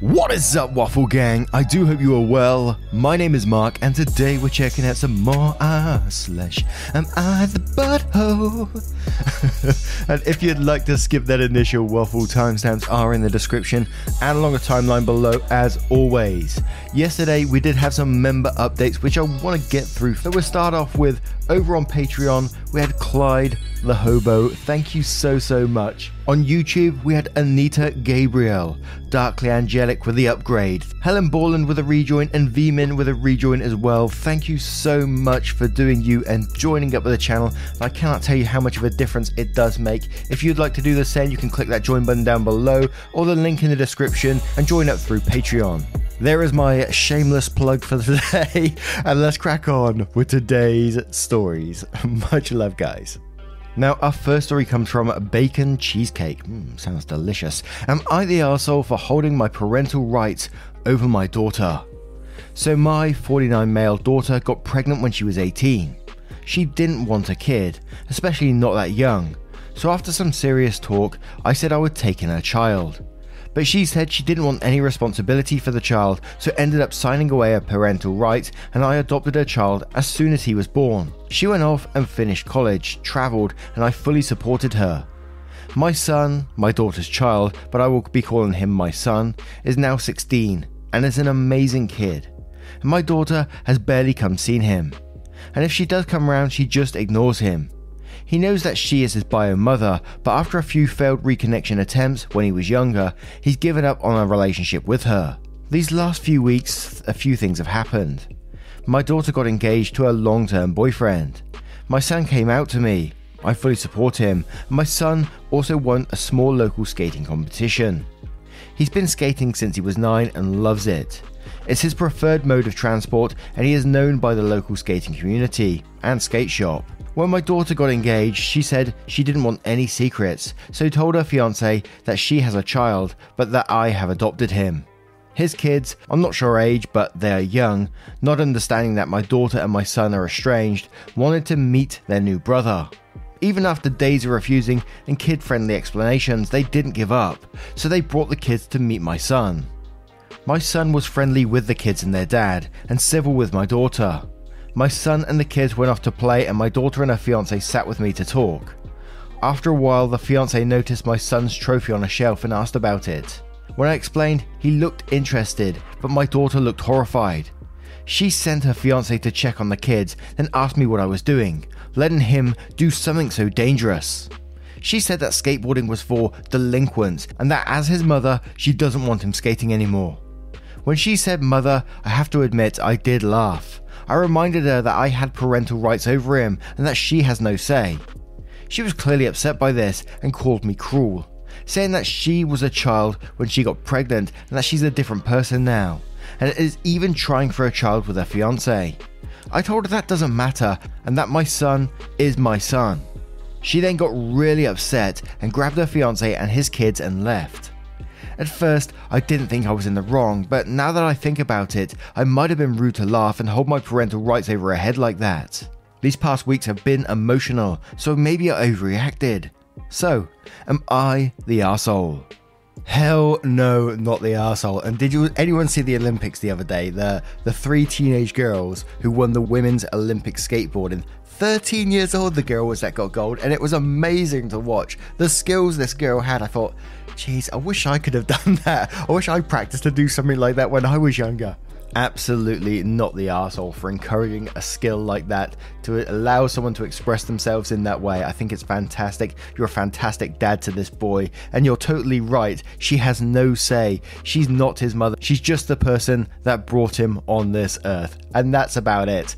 What is up, Waffle Gang? I do hope you are well. My name is Mark, and today we're checking out some more R slash Am I the Butthole? and if you'd like to skip that initial waffle, timestamps are in the description and along a timeline below, as always. Yesterday we did have some member updates, which I want to get through. So we'll start off with over on Patreon, we had Clyde the Hobo. Thank you so, so much. On YouTube, we had Anita Gabriel, Darkly Angelic with the upgrade, Helen Borland with a rejoin, and Vmin with a rejoin as well. Thank you so much for doing you and joining up with the channel. I cannot tell you how much of a difference it does make. If you'd like to do the same, you can click that join button down below or the link in the description and join up through Patreon. There is my shameless plug for today, and let's crack on with today's stories. Much love, guys. Now, our first story comes from Bacon Cheesecake. Mm, sounds delicious. Am I the asshole for holding my parental rights over my daughter? So, my 49 male daughter got pregnant when she was 18. She didn't want a kid, especially not that young. So, after some serious talk, I said I would take in her child but she said she didn't want any responsibility for the child, so ended up signing away her parental rights, and I adopted her child as soon as he was born. She went off and finished college, travelled, and I fully supported her. My son, my daughter's child, but I will be calling him my son, is now 16 and is an amazing kid. And my daughter has barely come seen him. And if she does come round, she just ignores him. He knows that she is his bio mother, but after a few failed reconnection attempts when he was younger, he's given up on a relationship with her. These last few weeks, a few things have happened. My daughter got engaged to a long term boyfriend. My son came out to me. I fully support him. My son also won a small local skating competition. He's been skating since he was 9 and loves it. It's his preferred mode of transport and he is known by the local skating community and skate shop. When my daughter got engaged, she said she didn't want any secrets, so told her fiance that she has a child, but that I have adopted him. His kids, I'm not sure age, but they are young, not understanding that my daughter and my son are estranged, wanted to meet their new brother. Even after days of refusing and kid friendly explanations, they didn't give up, so they brought the kids to meet my son. My son was friendly with the kids and their dad, and civil with my daughter. My son and the kids went off to play, and my daughter and her fiance sat with me to talk. After a while, the fiance noticed my son's trophy on a shelf and asked about it. When I explained, he looked interested, but my daughter looked horrified. She sent her fiance to check on the kids, then asked me what I was doing, letting him do something so dangerous. She said that skateboarding was for delinquents and that as his mother, she doesn't want him skating anymore. When she said mother, I have to admit I did laugh. I reminded her that I had parental rights over him and that she has no say. She was clearly upset by this and called me cruel, saying that she was a child when she got pregnant and that she's a different person now, and is even trying for a child with her fiance. I told her that doesn't matter and that my son is my son. She then got really upset and grabbed her fiance and his kids and left. At first, I didn't think I was in the wrong, but now that I think about it, I might have been rude to laugh and hold my parental rights over her head like that. These past weeks have been emotional, so maybe I overreacted. So, am I the asshole? Hell no, not the asshole. And did you anyone see the Olympics the other day? The the three teenage girls who won the women's Olympic skateboarding. 13 years old the girl was that got gold and it was amazing to watch. The skills this girl had, I thought, Jeez, I wish I could have done that. I wish I practiced to do something like that when I was younger. Absolutely not the asshole for encouraging a skill like that to allow someone to express themselves in that way. I think it's fantastic. You're a fantastic dad to this boy, and you're totally right. She has no say. She's not his mother. She's just the person that brought him on this earth, and that's about it.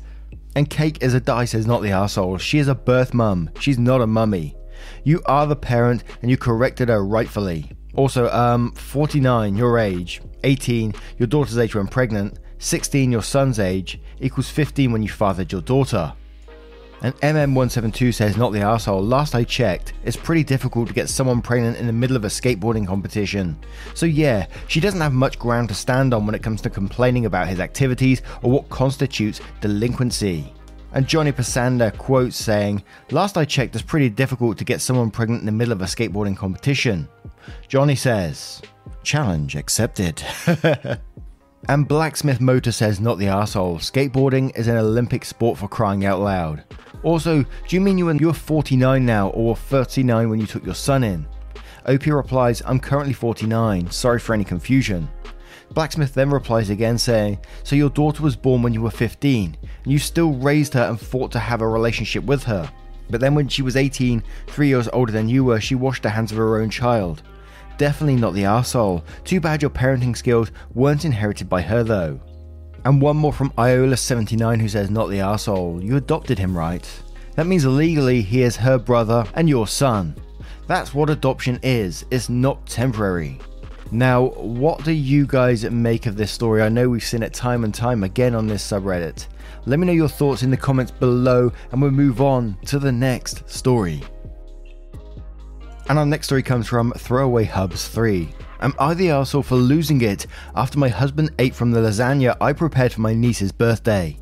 And Cake is a dice is not the asshole. She is a birth mum. She's not a mummy. You are the parent and you corrected her rightfully. Also, um, 49, your age, 18, your daughter's age when pregnant, 16, your son's age, equals 15 when you fathered your daughter. And MM172 says, not the asshole. Last I checked, it's pretty difficult to get someone pregnant in the middle of a skateboarding competition. So, yeah, she doesn't have much ground to stand on when it comes to complaining about his activities or what constitutes delinquency. And Johnny Pasanda quotes saying, Last I checked, it's pretty difficult to get someone pregnant in the middle of a skateboarding competition. Johnny says, Challenge accepted. and Blacksmith Motor says, Not the asshole. Skateboarding is an Olympic sport for crying out loud. Also, do you mean you were 49 now or 39 when you took your son in? OP replies, I'm currently 49. Sorry for any confusion. Blacksmith then replies again saying, So your daughter was born when you were 15, and you still raised her and fought to have a relationship with her. But then when she was 18, three years older than you were, she washed the hands of her own child. Definitely not the arsehole. Too bad your parenting skills weren't inherited by her though. And one more from Iola79 who says, Not the asshole. You adopted him, right? That means legally he is her brother and your son. That's what adoption is, it's not temporary. Now, what do you guys make of this story? I know we've seen it time and time again on this subreddit. Let me know your thoughts in the comments below, and we'll move on to the next story. And our next story comes from Throwaway Hubs 3. Am I the arsehole for losing it after my husband ate from the lasagna I prepared for my niece's birthday?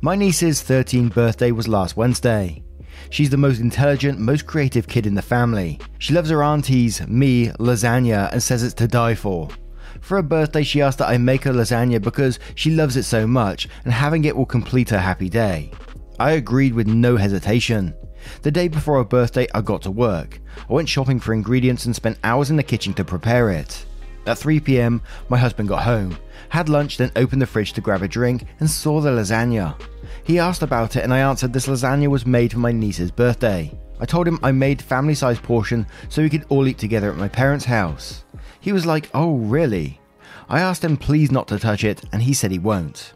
My niece's 13th birthday was last Wednesday. She's the most intelligent, most creative kid in the family. She loves her aunties, me, lasagna, and says it's to die for. For her birthday, she asked that I make her lasagna because she loves it so much, and having it will complete her happy day. I agreed with no hesitation. The day before her birthday, I got to work. I went shopping for ingredients and spent hours in the kitchen to prepare it. At 3 pm, my husband got home, had lunch, then opened the fridge to grab a drink and saw the lasagna. He asked about it, and I answered this lasagna was made for my niece's birthday. I told him I made family sized portion so we could all eat together at my parents' house. He was like, "Oh, really?" I asked him please not to touch it, and he said he won't.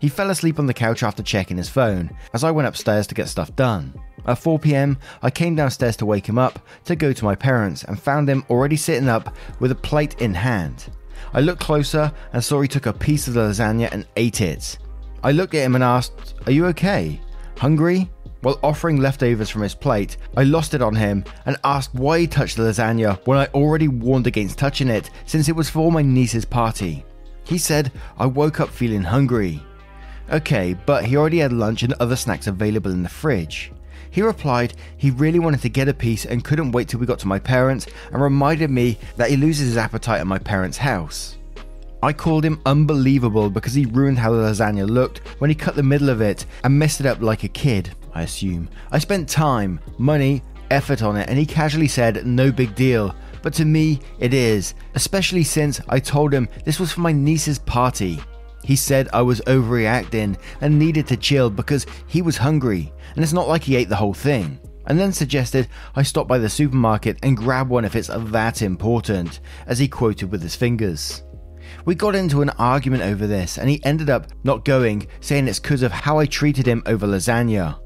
He fell asleep on the couch after checking his phone as I went upstairs to get stuff done. At 4 pm, I came downstairs to wake him up to go to my parents and found him already sitting up with a plate in hand. I looked closer and saw he took a piece of the lasagna and ate it. I looked at him and asked, Are you okay? Hungry? While offering leftovers from his plate, I lost it on him and asked why he touched the lasagna when I already warned against touching it since it was for my niece's party. He said, I woke up feeling hungry. Okay, but he already had lunch and other snacks available in the fridge. He replied he really wanted to get a piece and couldn't wait till we got to my parents and reminded me that he loses his appetite at my parents' house. I called him unbelievable because he ruined how the lasagna looked when he cut the middle of it and messed it up like a kid, I assume. I spent time, money, effort on it, and he casually said, no big deal. But to me, it is, especially since I told him this was for my niece's party. He said I was overreacting and needed to chill because he was hungry, and it's not like he ate the whole thing. And then suggested I stop by the supermarket and grab one if it's that important, as he quoted with his fingers. We got into an argument over this, and he ended up not going, saying it's because of how I treated him over lasagna.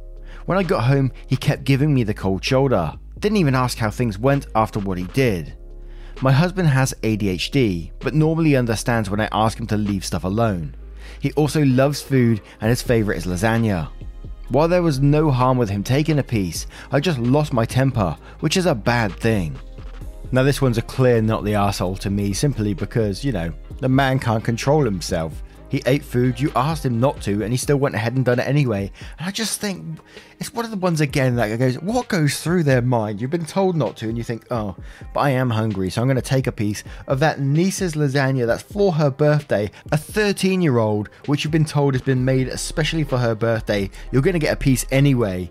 When I got home, he kept giving me the cold shoulder. Didn't even ask how things went after what he did. My husband has ADHD, but normally understands when I ask him to leave stuff alone. He also loves food, and his favourite is lasagna. While there was no harm with him taking a piece, I just lost my temper, which is a bad thing. Now, this one's a clear not the asshole to me, simply because, you know, the man can't control himself. He ate food, you asked him not to, and he still went ahead and done it anyway. And I just think it's one of the ones again that goes, what goes through their mind? You've been told not to, and you think, oh, but I am hungry, so I'm going to take a piece of that niece's lasagna that's for her birthday, a 13 year old, which you've been told has been made especially for her birthday. You're going to get a piece anyway.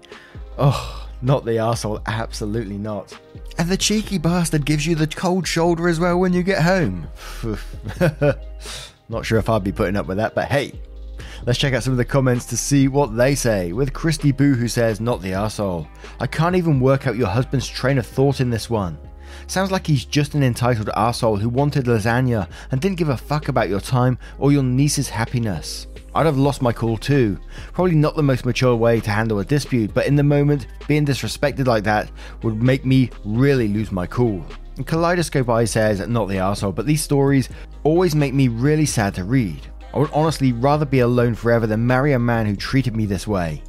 Oh, not the asshole, absolutely not. And the cheeky bastard gives you the cold shoulder as well when you get home. Not sure if I'd be putting up with that, but hey, let's check out some of the comments to see what they say. With Christy Boo, who says, Not the asshole. I can't even work out your husband's train of thought in this one. Sounds like he's just an entitled asshole who wanted lasagna and didn't give a fuck about your time or your niece's happiness. I'd have lost my cool too. Probably not the most mature way to handle a dispute, but in the moment, being disrespected like that would make me really lose my cool. Kaleidoscope Eye says, not the arsehole, but these stories always make me really sad to read. I would honestly rather be alone forever than marry a man who treated me this way.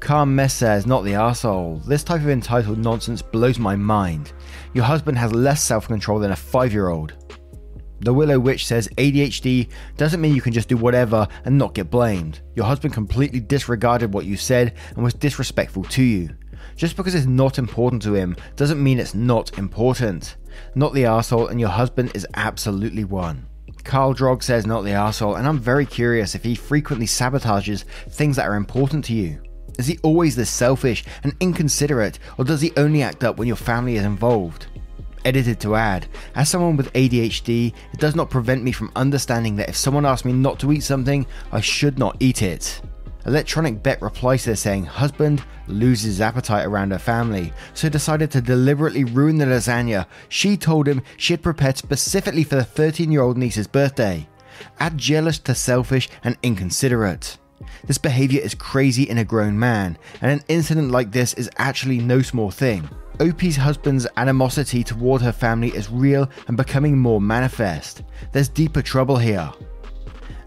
Calm Mess says, not the arsehole. This type of entitled nonsense blows my mind. Your husband has less self control than a five year old. The Willow Witch says ADHD doesn't mean you can just do whatever and not get blamed. Your husband completely disregarded what you said and was disrespectful to you. Just because it's not important to him doesn't mean it's not important. Not the arsehole, and your husband is absolutely one. Carl Drog says not the arsehole, and I'm very curious if he frequently sabotages things that are important to you. Is he always this selfish and inconsiderate, or does he only act up when your family is involved? edited to add. As someone with ADHD, it does not prevent me from understanding that if someone asks me not to eat something, I should not eat it. Electronic Bet replies this saying, Husband loses appetite around her family, so decided to deliberately ruin the lasagna she told him she had prepared specifically for the 13 year old niece's birthday. Add jealous to selfish and inconsiderate. This behavior is crazy in a grown man, and an incident like this is actually no small thing. OP's husband's animosity toward her family is real and becoming more manifest. There's deeper trouble here.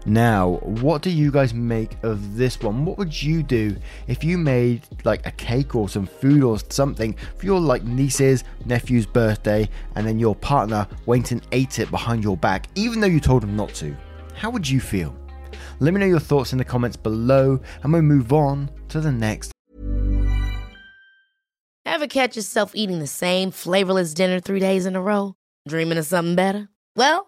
Now, what do you guys make of this one? What would you do if you made like a cake or some food or something for your like niece's nephew's birthday and then your partner went and ate it behind your back even though you told him not to? How would you feel? Let me know your thoughts in the comments below and we'll move on to the next Ever catch yourself eating the same flavorless dinner three days in a row? Dreaming of something better? Well,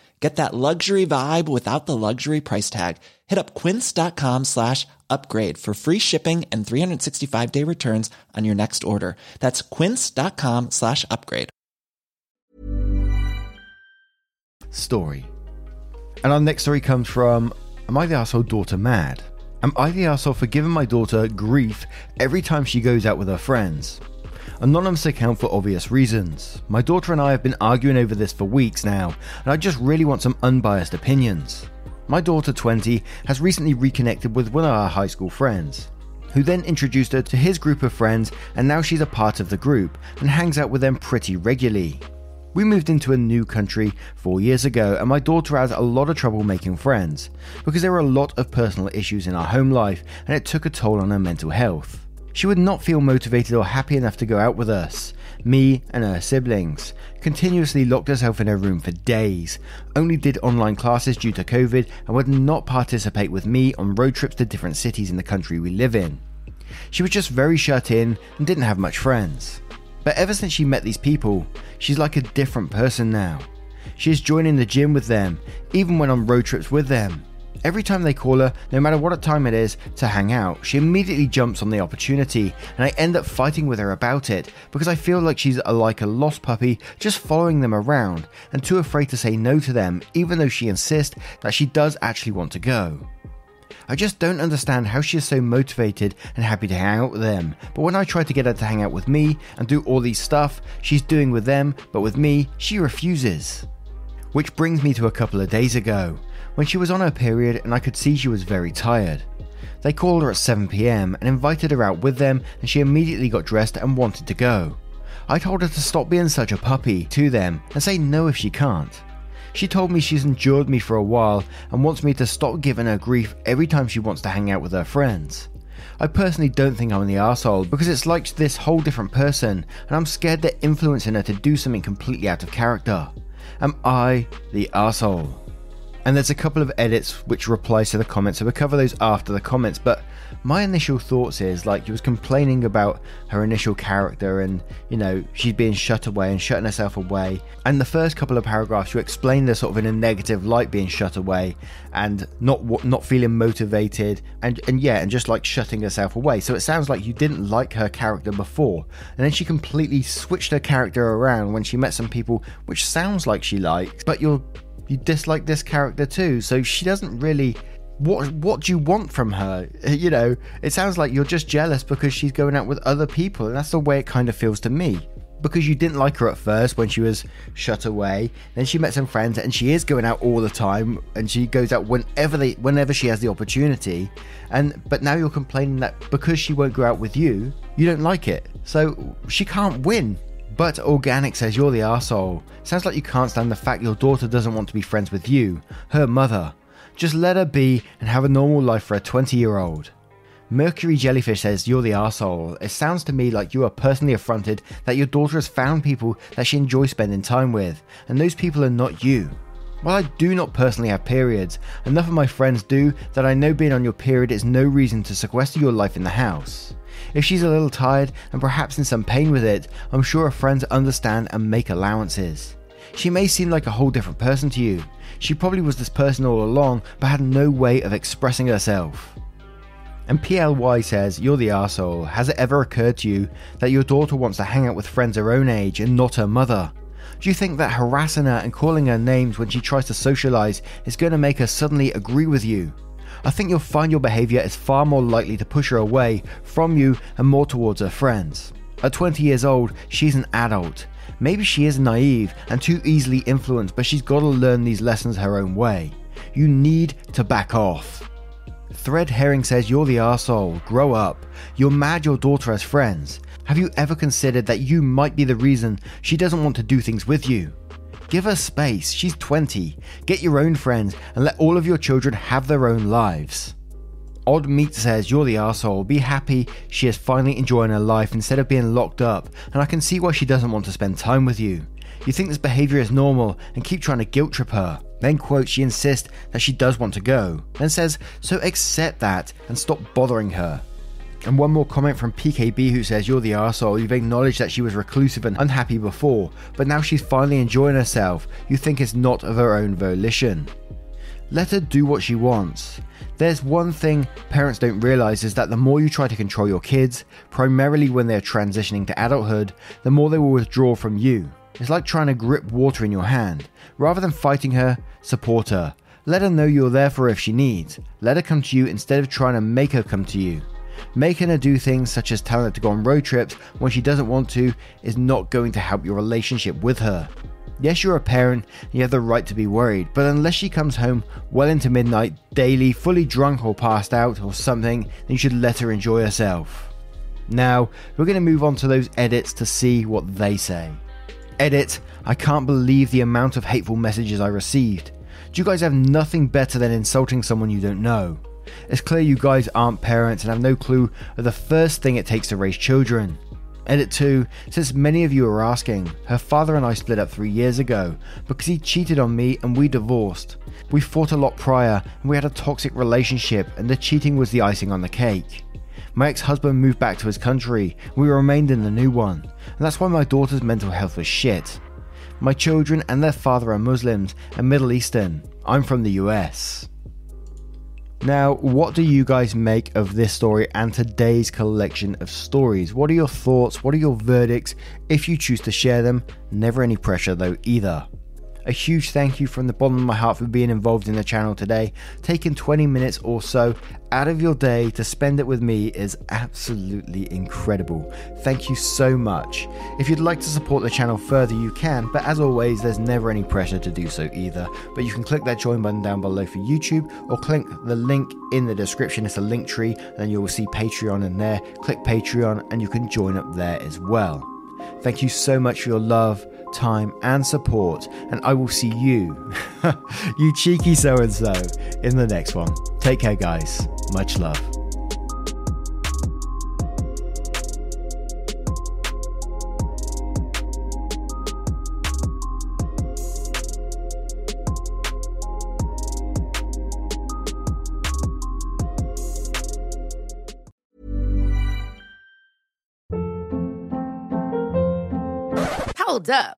Get that luxury vibe without the luxury price tag. Hit up quince.com slash upgrade for free shipping and 365 day returns on your next order. That's quince.com slash upgrade. story. And our next story comes from Am I the asshole daughter mad? Am I the asshole for giving my daughter grief every time she goes out with her friends? Anonymous account for obvious reasons. My daughter and I have been arguing over this for weeks now, and I just really want some unbiased opinions. My daughter, 20, has recently reconnected with one of our high school friends, who then introduced her to his group of friends, and now she's a part of the group and hangs out with them pretty regularly. We moved into a new country four years ago, and my daughter has a lot of trouble making friends because there were a lot of personal issues in our home life, and it took a toll on her mental health. She would not feel motivated or happy enough to go out with us, me and her siblings. Continuously locked herself in her room for days, only did online classes due to COVID, and would not participate with me on road trips to different cities in the country we live in. She was just very shut in and didn't have much friends. But ever since she met these people, she's like a different person now. She is joining the gym with them, even when on road trips with them. Every time they call her, no matter what time it is, to hang out, she immediately jumps on the opportunity, and I end up fighting with her about it because I feel like she's a, like a lost puppy just following them around and too afraid to say no to them, even though she insists that she does actually want to go. I just don't understand how she is so motivated and happy to hang out with them. But when I try to get her to hang out with me and do all these stuff she's doing with them, but with me, she refuses. Which brings me to a couple of days ago, when she was on her period and I could see she was very tired. They called her at 7pm and invited her out with them, and she immediately got dressed and wanted to go. I told her to stop being such a puppy to them and say no if she can't. She told me she's endured me for a while and wants me to stop giving her grief every time she wants to hang out with her friends. I personally don't think I'm the asshole because it's like this whole different person and I'm scared they're influencing her to do something completely out of character. Am I the asshole? And there's a couple of edits which replies to the comments, so we'll cover those after the comments. But my initial thoughts is like he was complaining about her initial character and you know she's being shut away and shutting herself away. And the first couple of paragraphs you explain this sort of in a negative light being shut away and not not feeling motivated and and yeah and just like shutting herself away. So it sounds like you didn't like her character before, and then she completely switched her character around when she met some people, which sounds like she likes, but you're you dislike this character too. So she doesn't really. What what do you want from her? You know, it sounds like you're just jealous because she's going out with other people, and that's the way it kind of feels to me. Because you didn't like her at first when she was shut away, then she met some friends, and she is going out all the time, and she goes out whenever they whenever she has the opportunity. And but now you're complaining that because she won't go out with you, you don't like it. So she can't win. But Organic says you're the arsehole. Sounds like you can't stand the fact your daughter doesn't want to be friends with you, her mother. Just let her be and have a normal life for a 20 year old. Mercury Jellyfish says you're the asshole. It sounds to me like you are personally affronted that your daughter has found people that she enjoys spending time with, and those people are not you. While I do not personally have periods, enough of my friends do that I know being on your period is no reason to sequester your life in the house. If she's a little tired and perhaps in some pain with it, I'm sure her friends understand and make allowances. She may seem like a whole different person to you. She probably was this person all along, but had no way of expressing herself. And PLY says, You're the arsehole. Has it ever occurred to you that your daughter wants to hang out with friends her own age and not her mother? Do you think that harassing her and calling her names when she tries to socialize is going to make her suddenly agree with you? I think you'll find your behaviour is far more likely to push her away from you and more towards her friends. At 20 years old, she's an adult. Maybe she is naive and too easily influenced, but she's got to learn these lessons her own way. You need to back off. Thread Herring says you're the asshole. Grow up. You're mad your daughter has friends. Have you ever considered that you might be the reason she doesn't want to do things with you? Give her space. She's 20. Get your own friends and let all of your children have their own lives. Odd Meat says, You're the asshole. Be happy she is finally enjoying her life instead of being locked up, and I can see why she doesn't want to spend time with you. You think this behavior is normal and keep trying to guilt trip her. Then, quote, she insists that she does want to go, then says, So accept that and stop bothering her. And one more comment from PKB who says, You're the arsehole. You've acknowledged that she was reclusive and unhappy before, but now she's finally enjoying herself. You think it's not of her own volition. Let her do what she wants. There's one thing parents don't realize is that the more you try to control your kids, primarily when they're transitioning to adulthood, the more they will withdraw from you. It's like trying to grip water in your hand. Rather than fighting her, support her. Let her know you're there for her if she needs. Let her come to you instead of trying to make her come to you. Making her do things such as telling her to go on road trips when she doesn't want to is not going to help your relationship with her. Yes, you're a parent you have the right to be worried, but unless she comes home well into midnight, daily, fully drunk or passed out or something, then you should let her enjoy herself. Now, we're going to move on to those edits to see what they say. Edit, I can't believe the amount of hateful messages I received. Do you guys have nothing better than insulting someone you don't know? It's clear you guys aren't parents and have no clue of the first thing it takes to raise children. Edit 2 Since many of you are asking, her father and I split up three years ago because he cheated on me and we divorced. We fought a lot prior and we had a toxic relationship, and the cheating was the icing on the cake. My ex husband moved back to his country, we remained in the new one, and that's why my daughter's mental health was shit. My children and their father are Muslims and Middle Eastern. I'm from the US. Now, what do you guys make of this story and today's collection of stories? What are your thoughts? What are your verdicts? If you choose to share them, never any pressure though, either. A huge thank you from the bottom of my heart for being involved in the channel today. Taking 20 minutes or so out of your day to spend it with me is absolutely incredible. Thank you so much. If you'd like to support the channel further, you can, but as always, there's never any pressure to do so either. But you can click that join button down below for YouTube or click the link in the description. It's a link tree, and you will see Patreon in there. Click Patreon, and you can join up there as well. Thank you so much for your love time, and support. And I will see you, you cheeky so and so, in the next one. Take care, guys. Much love. Hold up.